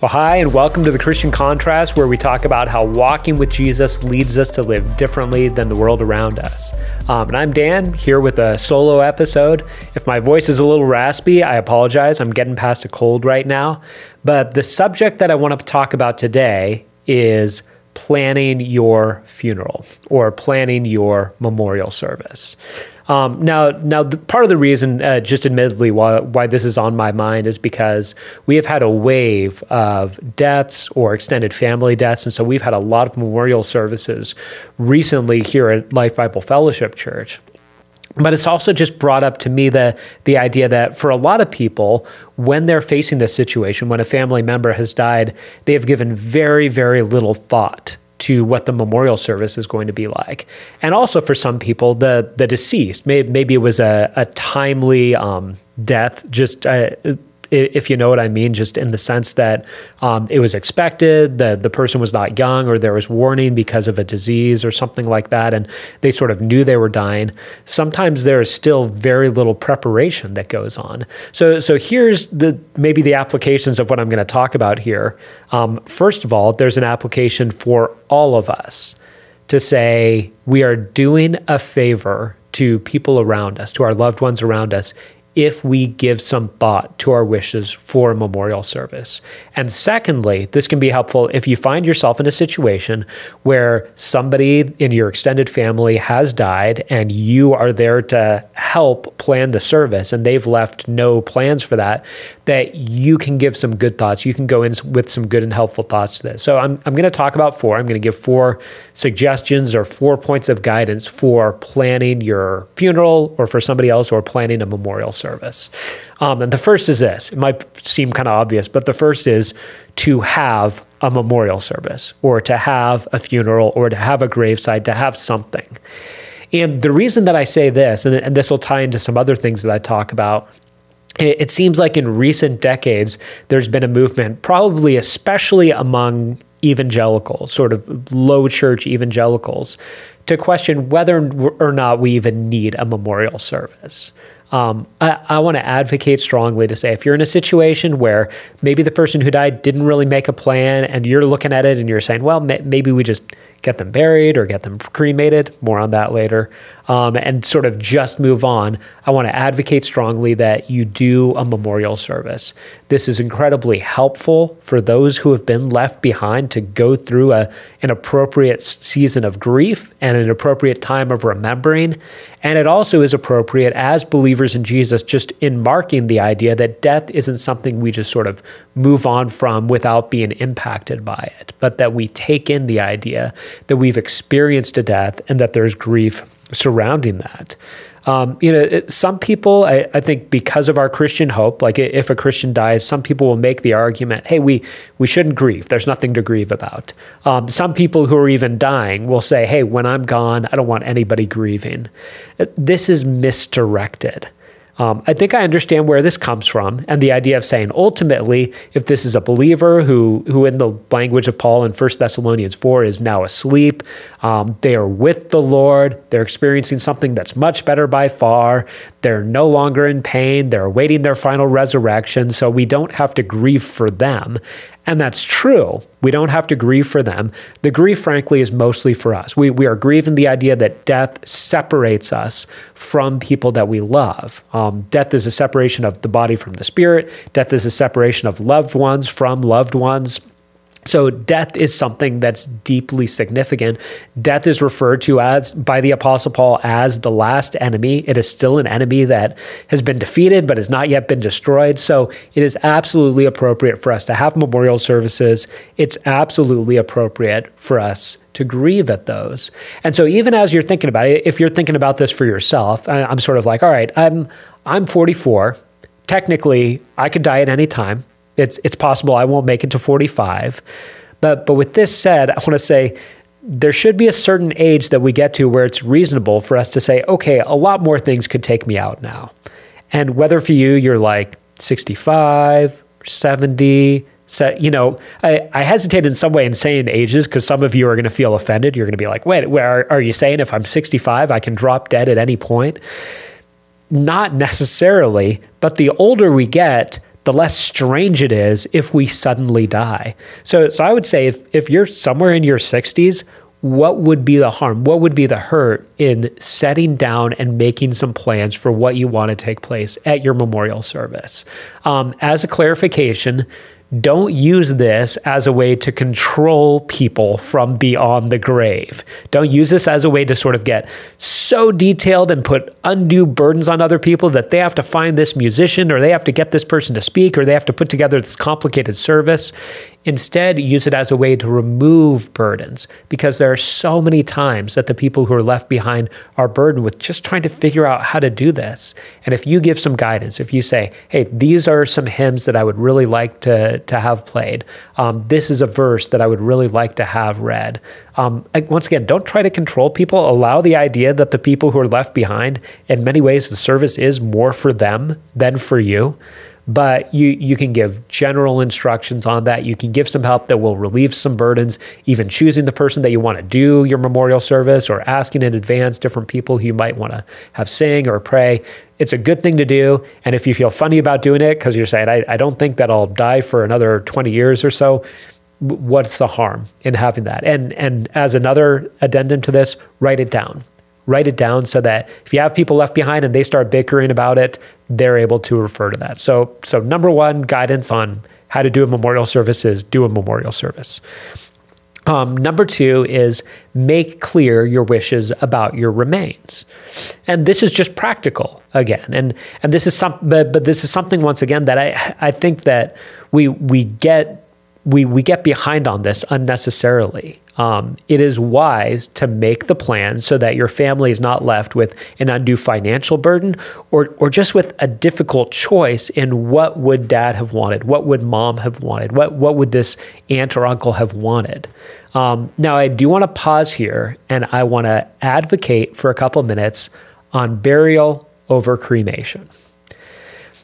Well, hi, and welcome to the Christian Contrast, where we talk about how walking with Jesus leads us to live differently than the world around us. Um, and I'm Dan, here with a solo episode. If my voice is a little raspy, I apologize. I'm getting past a cold right now. But the subject that I want to talk about today is planning your funeral or planning your memorial service. Um, now, now, the, part of the reason, uh, just admittedly, why, why this is on my mind is because we have had a wave of deaths or extended family deaths, and so we've had a lot of memorial services recently here at Life Bible Fellowship Church. But it's also just brought up to me the the idea that for a lot of people, when they're facing this situation, when a family member has died, they have given very, very little thought to what the memorial service is going to be like. And also for some people, the the deceased, maybe, maybe it was a, a timely um, death, just uh, if you know what I mean, just in the sense that um, it was expected, that the person was not young, or there was warning because of a disease or something like that, and they sort of knew they were dying. Sometimes there is still very little preparation that goes on. So, so here's the maybe the applications of what I'm going to talk about here. Um, first of all, there's an application for all of us to say we are doing a favor to people around us, to our loved ones around us, if we give some thought to our wishes for a memorial service. And secondly, this can be helpful if you find yourself in a situation where somebody in your extended family has died and you are there to help plan the service and they've left no plans for that, that you can give some good thoughts. You can go in with some good and helpful thoughts to this. So I'm, I'm going to talk about four. I'm going to give four suggestions or four points of guidance for planning your funeral or for somebody else or planning a memorial service. Um, and the first is this it might seem kind of obvious, but the first is to have a memorial service or to have a funeral or to have a graveside, to have something. And the reason that I say this, and, and this will tie into some other things that I talk about, it, it seems like in recent decades, there's been a movement, probably especially among evangelical, sort of low church evangelicals, to question whether or not we even need a memorial service. Um, I, I want to advocate strongly to say if you're in a situation where maybe the person who died didn't really make a plan and you're looking at it and you're saying, well, maybe we just get them buried or get them cremated. More on that later. Um, and sort of just move on. I want to advocate strongly that you do a memorial service. This is incredibly helpful for those who have been left behind to go through a, an appropriate season of grief and an appropriate time of remembering. And it also is appropriate as believers in Jesus, just in marking the idea that death isn't something we just sort of move on from without being impacted by it, but that we take in the idea that we've experienced a death and that there's grief surrounding that. Um, you know, it, some people, I, I, think, because of our Christian hope, like if a Christian dies, some people will make the argument, "Hey, we we shouldn't grieve. There's nothing to grieve about." Um, some people who are even dying will say, "Hey, when I'm gone, I don't want anybody grieving." This is misdirected. Um, I think I understand where this comes from, and the idea of saying ultimately, if this is a believer who, who in the language of Paul in 1 Thessalonians 4 is now asleep, um, they are with the Lord, they're experiencing something that's much better by far, they're no longer in pain, they're awaiting their final resurrection, so we don't have to grieve for them. And that's true. We don't have to grieve for them. The grief, frankly, is mostly for us. We, we are grieving the idea that death separates us from people that we love. Um, death is a separation of the body from the spirit, death is a separation of loved ones from loved ones. So death is something that's deeply significant. Death is referred to as by the apostle Paul as the last enemy. It is still an enemy that has been defeated but has not yet been destroyed. So it is absolutely appropriate for us to have memorial services. It's absolutely appropriate for us to grieve at those. And so even as you're thinking about it, if you're thinking about this for yourself, I'm sort of like, all right, I'm I'm 44. Technically, I could die at any time it's it's possible I won't make it to 45. But but with this said, I want to say there should be a certain age that we get to where it's reasonable for us to say, okay, a lot more things could take me out now. And whether for you you're like 65 or 70, so, you know, I, I hesitate in some way in saying ages because some of you are going to feel offended. You're going to be like, wait, where are you saying if I'm 65, I can drop dead at any point? Not necessarily, but the older we get, the less strange it is if we suddenly die. So, so I would say if, if you're somewhere in your 60s, what would be the harm? What would be the hurt in setting down and making some plans for what you want to take place at your memorial service? Um, as a clarification, don't use this as a way to control people from beyond the grave. Don't use this as a way to sort of get so detailed and put undue burdens on other people that they have to find this musician or they have to get this person to speak or they have to put together this complicated service. Instead, use it as a way to remove burdens because there are so many times that the people who are left behind are burdened with just trying to figure out how to do this. And if you give some guidance, if you say, hey, these are some hymns that I would really like to, to have played, um, this is a verse that I would really like to have read. Um, once again, don't try to control people. Allow the idea that the people who are left behind, in many ways, the service is more for them than for you but you you can give general instructions on that. You can give some help that will relieve some burdens, even choosing the person that you want to do your memorial service or asking in advance different people who you might want to have sing or pray. It's a good thing to do. And if you feel funny about doing it because you're saying, I, I don't think that I'll die for another 20 years or so, what's the harm in having that? And and as another addendum to this, write it down write it down so that if you have people left behind and they start bickering about it, they're able to refer to that. So, so number one, guidance on how to do a memorial service is do a memorial service. Um, number two is make clear your wishes about your remains, and this is just practical again, and and this is some, but, but this is something once again that I I think that we we get we we get behind on this unnecessarily. Um, it is wise to make the plan so that your family is not left with an undue financial burden or or just with a difficult choice in what would dad have wanted, what would mom have wanted, what what would this aunt or uncle have wanted. Um, now, I do want to pause here and I want to advocate for a couple minutes on burial over cremation.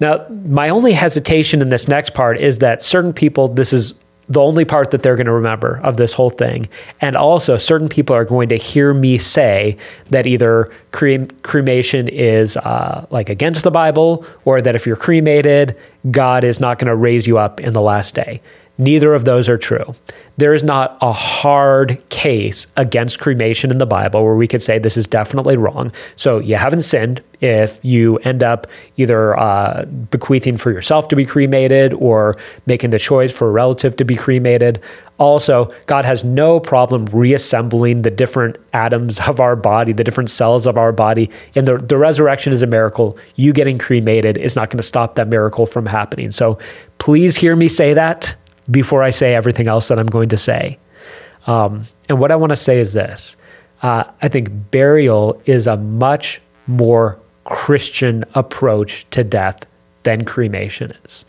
Now, my only hesitation in this next part is that certain people, this is the only part that they're going to remember of this whole thing. And also, certain people are going to hear me say that either cremation is uh, like against the Bible, or that if you're cremated, God is not going to raise you up in the last day. Neither of those are true. There is not a hard case against cremation in the Bible where we could say this is definitely wrong. So you haven't sinned if you end up either uh, bequeathing for yourself to be cremated or making the choice for a relative to be cremated. Also, God has no problem reassembling the different atoms of our body, the different cells of our body. And the, the resurrection is a miracle. You getting cremated is not going to stop that miracle from happening. So please hear me say that before I say everything else that I'm going to say. Um, and what I want to say is this uh, I think burial is a much more Christian approach to death than cremation is.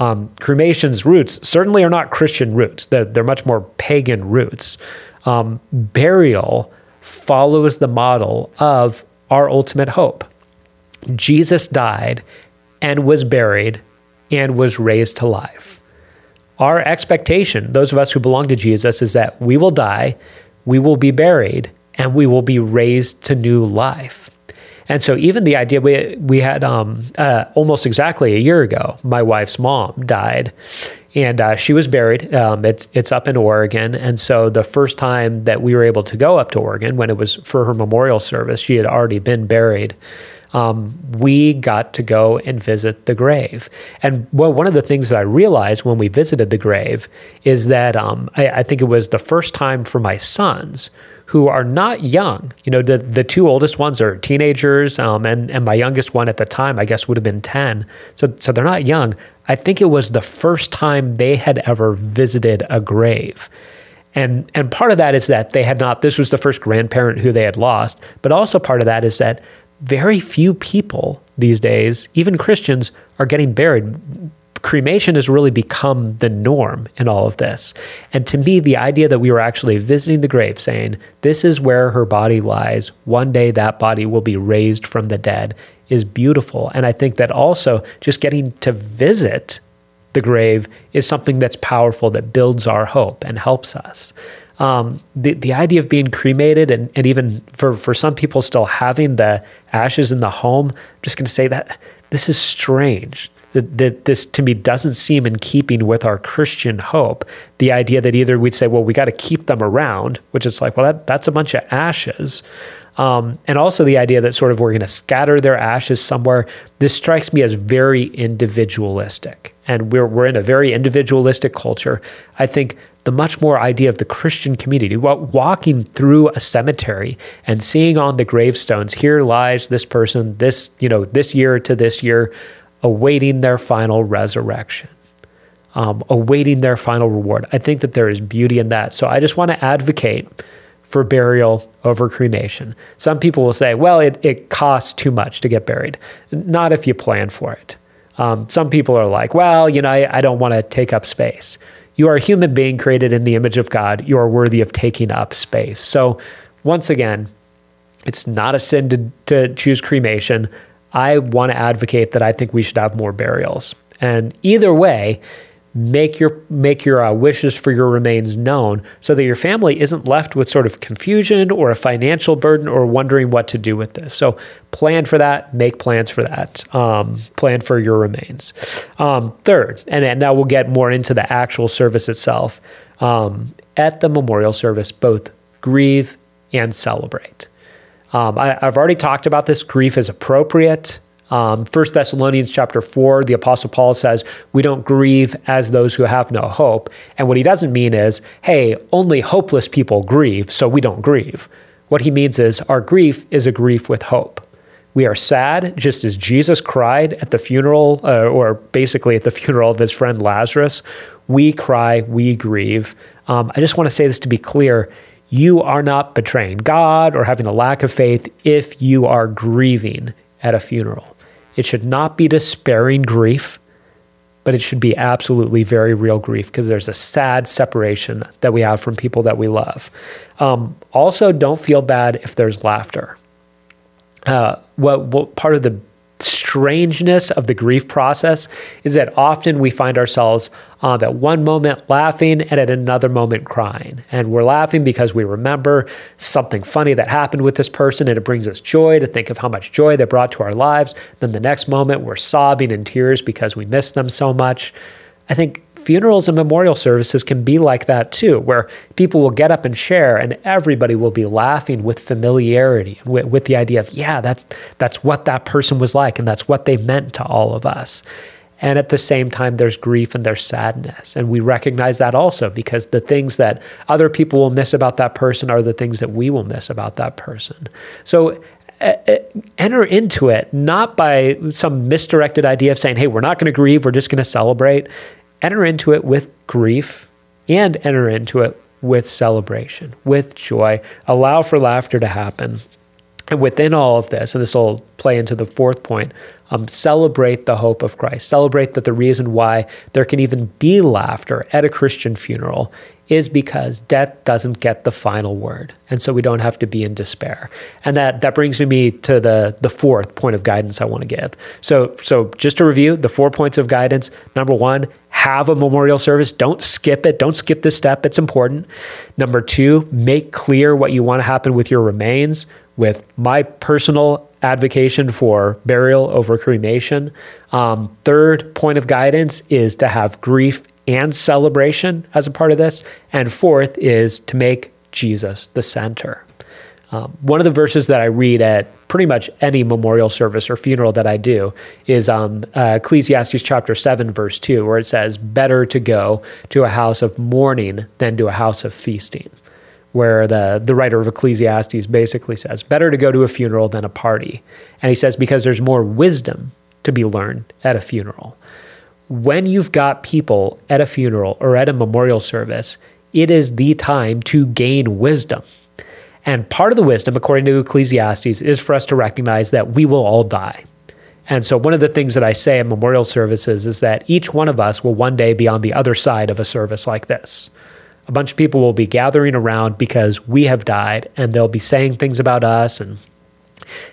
Um, cremation's roots certainly are not Christian roots, they're, they're much more pagan roots. Um, burial follows the model of our ultimate hope. Jesus died and was buried and was raised to life our expectation, those of us who belong to Jesus, is that we will die, we will be buried, and we will be raised to new life. And so, even the idea we we had um, uh, almost exactly a year ago, my wife's mom died, and uh, she was buried. Um, it's it's up in Oregon, and so the first time that we were able to go up to Oregon, when it was for her memorial service, she had already been buried um, we got to go and visit the grave. And well, one of the things that I realized when we visited the grave is that um, I, I think it was the first time for my sons who are not young. You know, the the two oldest ones are teenagers, um, and and my youngest one at the time, I guess, would have been ten. So so they're not young. I think it was the first time they had ever visited a grave. And and part of that is that they had not this was the first grandparent who they had lost, but also part of that is that very few people these days, even Christians, are getting buried. Cremation has really become the norm in all of this. And to me, the idea that we were actually visiting the grave, saying, This is where her body lies, one day that body will be raised from the dead, is beautiful. And I think that also just getting to visit the grave is something that's powerful, that builds our hope and helps us um, the the idea of being cremated and, and even for for some people still having the ashes in the home, I'm just going to say that this is strange. that, that this to me doesn't seem in keeping with our Christian hope. The idea that either we'd say, well, we got to keep them around, which is like, well, that, that's a bunch of ashes. Um, and also the idea that sort of we're going to scatter their ashes somewhere. This strikes me as very individualistic. And we're, we're in a very individualistic culture. I think the much more idea of the Christian community, walking through a cemetery and seeing on the gravestones, here lies this person, this, you know, this year to this year, awaiting their final resurrection, um, awaiting their final reward. I think that there is beauty in that. So I just want to advocate for burial over cremation. Some people will say, well, it, it costs too much to get buried. Not if you plan for it. Um, some people are like, well, you know, I, I don't want to take up space. You are a human being created in the image of God. You are worthy of taking up space. So, once again, it's not a sin to, to choose cremation. I want to advocate that I think we should have more burials. And either way, make your make your uh, wishes for your remains known so that your family isn't left with sort of confusion or a financial burden or wondering what to do with this. So plan for that make plans for that um, plan for your remains. Um, third and, and now we'll get more into the actual service itself um, at the memorial service both grieve and celebrate. Um, I, i've already talked about this. Grief is appropriate um, 1 Thessalonians chapter 4, the Apostle Paul says, We don't grieve as those who have no hope. And what he doesn't mean is, hey, only hopeless people grieve, so we don't grieve. What he means is, our grief is a grief with hope. We are sad, just as Jesus cried at the funeral, uh, or basically at the funeral of his friend Lazarus. We cry, we grieve. Um, I just want to say this to be clear. You are not betraying God or having a lack of faith if you are grieving at a funeral. It should not be despairing grief, but it should be absolutely very real grief because there's a sad separation that we have from people that we love. Um, also, don't feel bad if there's laughter. Uh, what, what part of the strangeness of the grief process is that often we find ourselves um, at one moment laughing and at another moment crying. And we're laughing because we remember something funny that happened with this person and it brings us joy to think of how much joy they brought to our lives. Then the next moment we're sobbing in tears because we miss them so much. I think funerals and memorial services can be like that too, where people will get up and share, and everybody will be laughing with familiarity, with, with the idea of, yeah, that's that's what that person was like, and that's what they meant to all of us. And at the same time, there's grief and there's sadness. And we recognize that also because the things that other people will miss about that person are the things that we will miss about that person. So uh, uh, enter into it not by some misdirected idea of saying, hey, we're not going to grieve, we're just going to celebrate enter into it with grief and enter into it with celebration, with joy. Allow for laughter to happen. And within all of this, and this will play into the fourth point, um, celebrate the hope of Christ. Celebrate that the reason why there can even be laughter at a Christian funeral is because death doesn't get the final word. And so we don't have to be in despair. And that that brings me to the the fourth point of guidance I want to give. So so just to review the four points of guidance. Number 1, have a memorial service. Don't skip it. Don't skip this step. It's important. Number 2, make clear what you want to happen with your remains with my personal advocation for burial over cremation. Um, third point of guidance is to have grief and celebration as a part of this. And fourth is to make Jesus the center. Um, one of the verses that I read at pretty much any memorial service or funeral that I do is um, uh, Ecclesiastes chapter 7, verse 2, where it says, Better to go to a house of mourning than to a house of feasting. Where the, the writer of Ecclesiastes basically says, Better to go to a funeral than a party. And he says, Because there's more wisdom to be learned at a funeral when you've got people at a funeral or at a memorial service, it is the time to gain wisdom. And part of the wisdom, according to Ecclesiastes, is for us to recognize that we will all die. And so, one of the things that I say in memorial services is that each one of us will one day be on the other side of a service like this. A bunch of people will be gathering around because we have died, and they'll be saying things about us and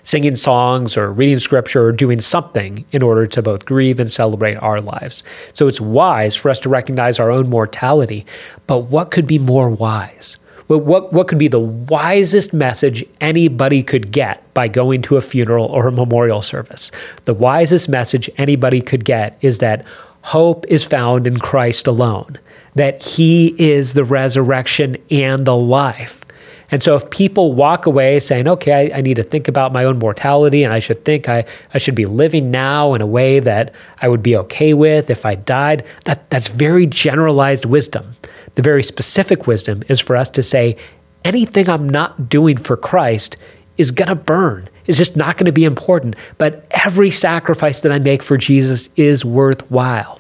singing songs or reading scripture or doing something in order to both grieve and celebrate our lives. So it's wise for us to recognize our own mortality. But what could be more wise? what, what could be the wisest message anybody could get by going to a funeral or a memorial service? The wisest message anybody could get is that hope is found in Christ alone, that He is the resurrection and the life. And so if people walk away saying, okay, I, I, need to think about my own mortality and I should think I, I should be living now in a way that I would be okay with if I died, that, that's very generalized wisdom. The very specific wisdom is for us to say, anything I'm not doing for Christ is going to burn. It's just not going to be important. But every sacrifice that I make for Jesus is worthwhile.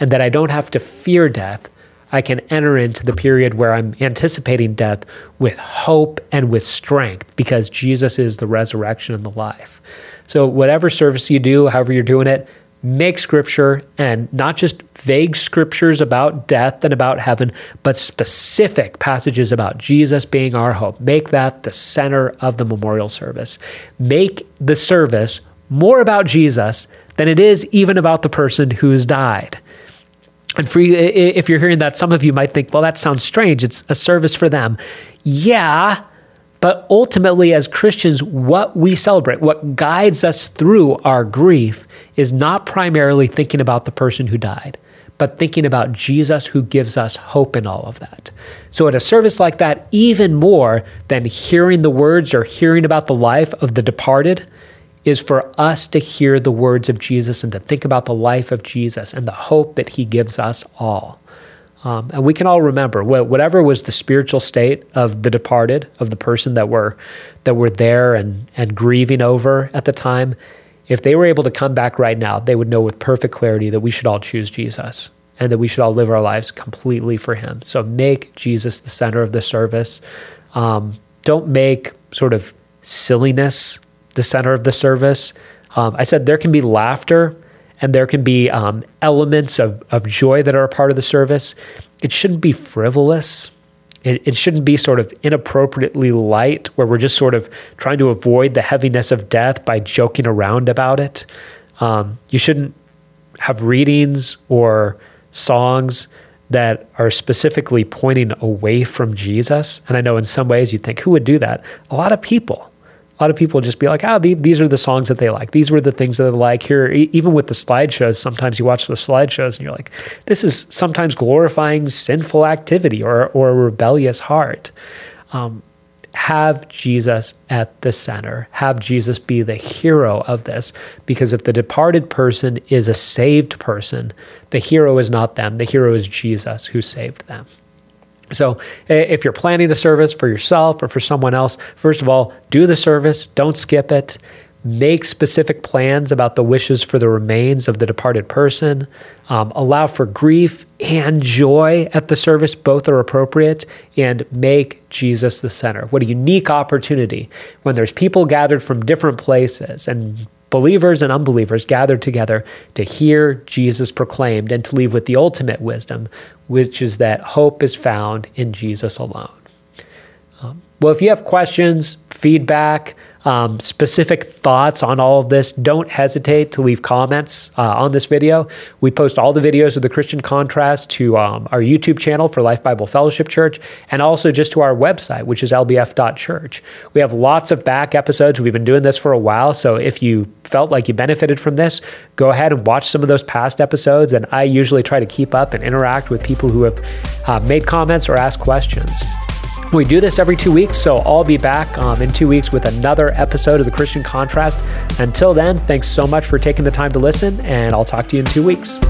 And that I don't have to fear death. I can enter into the period where I'm anticipating death with hope and with strength because Jesus is the resurrection and the life. So, whatever service you do, however you're doing it, make scripture and not just vague scriptures about death and about heaven, but specific passages about Jesus being our hope. Make that the center of the memorial service. Make the service more about Jesus than it is even about the person who's died. And for you, if you're hearing that, some of you might think, well, that sounds strange. It's a service for them. Yeah, but ultimately, as Christians, what we celebrate, what guides us through our grief, is not primarily thinking about the person who died, but thinking about Jesus who gives us hope in all of that. So, at a service like that, even more than hearing the words or hearing about the life of the departed, is for us to hear the words of Jesus and to think about the life of Jesus and the hope that he gives us all. Um, and we can all remember whatever was the spiritual state of the departed, of the person that were that were there and and grieving over at the time. If they were able to come back right now, they would know with perfect clarity that we should all choose Jesus and that we should all live our lives completely for Him. So make Jesus the center of the service. Um, don't make sort of silliness the center of the service. Um, I said there can be laughter and there can be um, elements of, of joy that are a part of the service. It shouldn't be frivolous. It, it shouldn't be sort of inappropriately light, where we're just sort of trying to avoid the heaviness of death by joking around about it. Um, you shouldn't have readings or songs that are specifically pointing away from Jesus. And I know in some ways you'd think, who would do that? A lot of people a lot of people just be like, oh, these are the songs that they like. These were the things that they like. Here, even with the slideshows, sometimes you watch the slideshows and you're like, this is sometimes glorifying sinful activity or, or a rebellious heart. Um, have Jesus at the center. Have Jesus be the hero of this. Because if the departed person is a saved person, the hero is not them. The hero is Jesus who saved them. So, if you're planning a service for yourself or for someone else, first of all, do the service, don't skip it. Make specific plans about the wishes for the remains of the departed person. Um, allow for grief and joy at the service, both are appropriate, and make Jesus the center. What a unique opportunity when there's people gathered from different places and believers and unbelievers gathered together to hear Jesus proclaimed and to leave with the ultimate wisdom, which is that hope is found in Jesus alone. Um, well, if you have questions, feedback, um, specific thoughts on all of this, don't hesitate to leave comments uh, on this video. We post all the videos of the Christian Contrast to um, our YouTube channel for Life Bible Fellowship Church and also just to our website, which is lbf.church. We have lots of back episodes. We've been doing this for a while. So if you felt like you benefited from this, go ahead and watch some of those past episodes. And I usually try to keep up and interact with people who have uh, made comments or asked questions. We do this every two weeks, so I'll be back um, in two weeks with another episode of The Christian Contrast. Until then, thanks so much for taking the time to listen, and I'll talk to you in two weeks.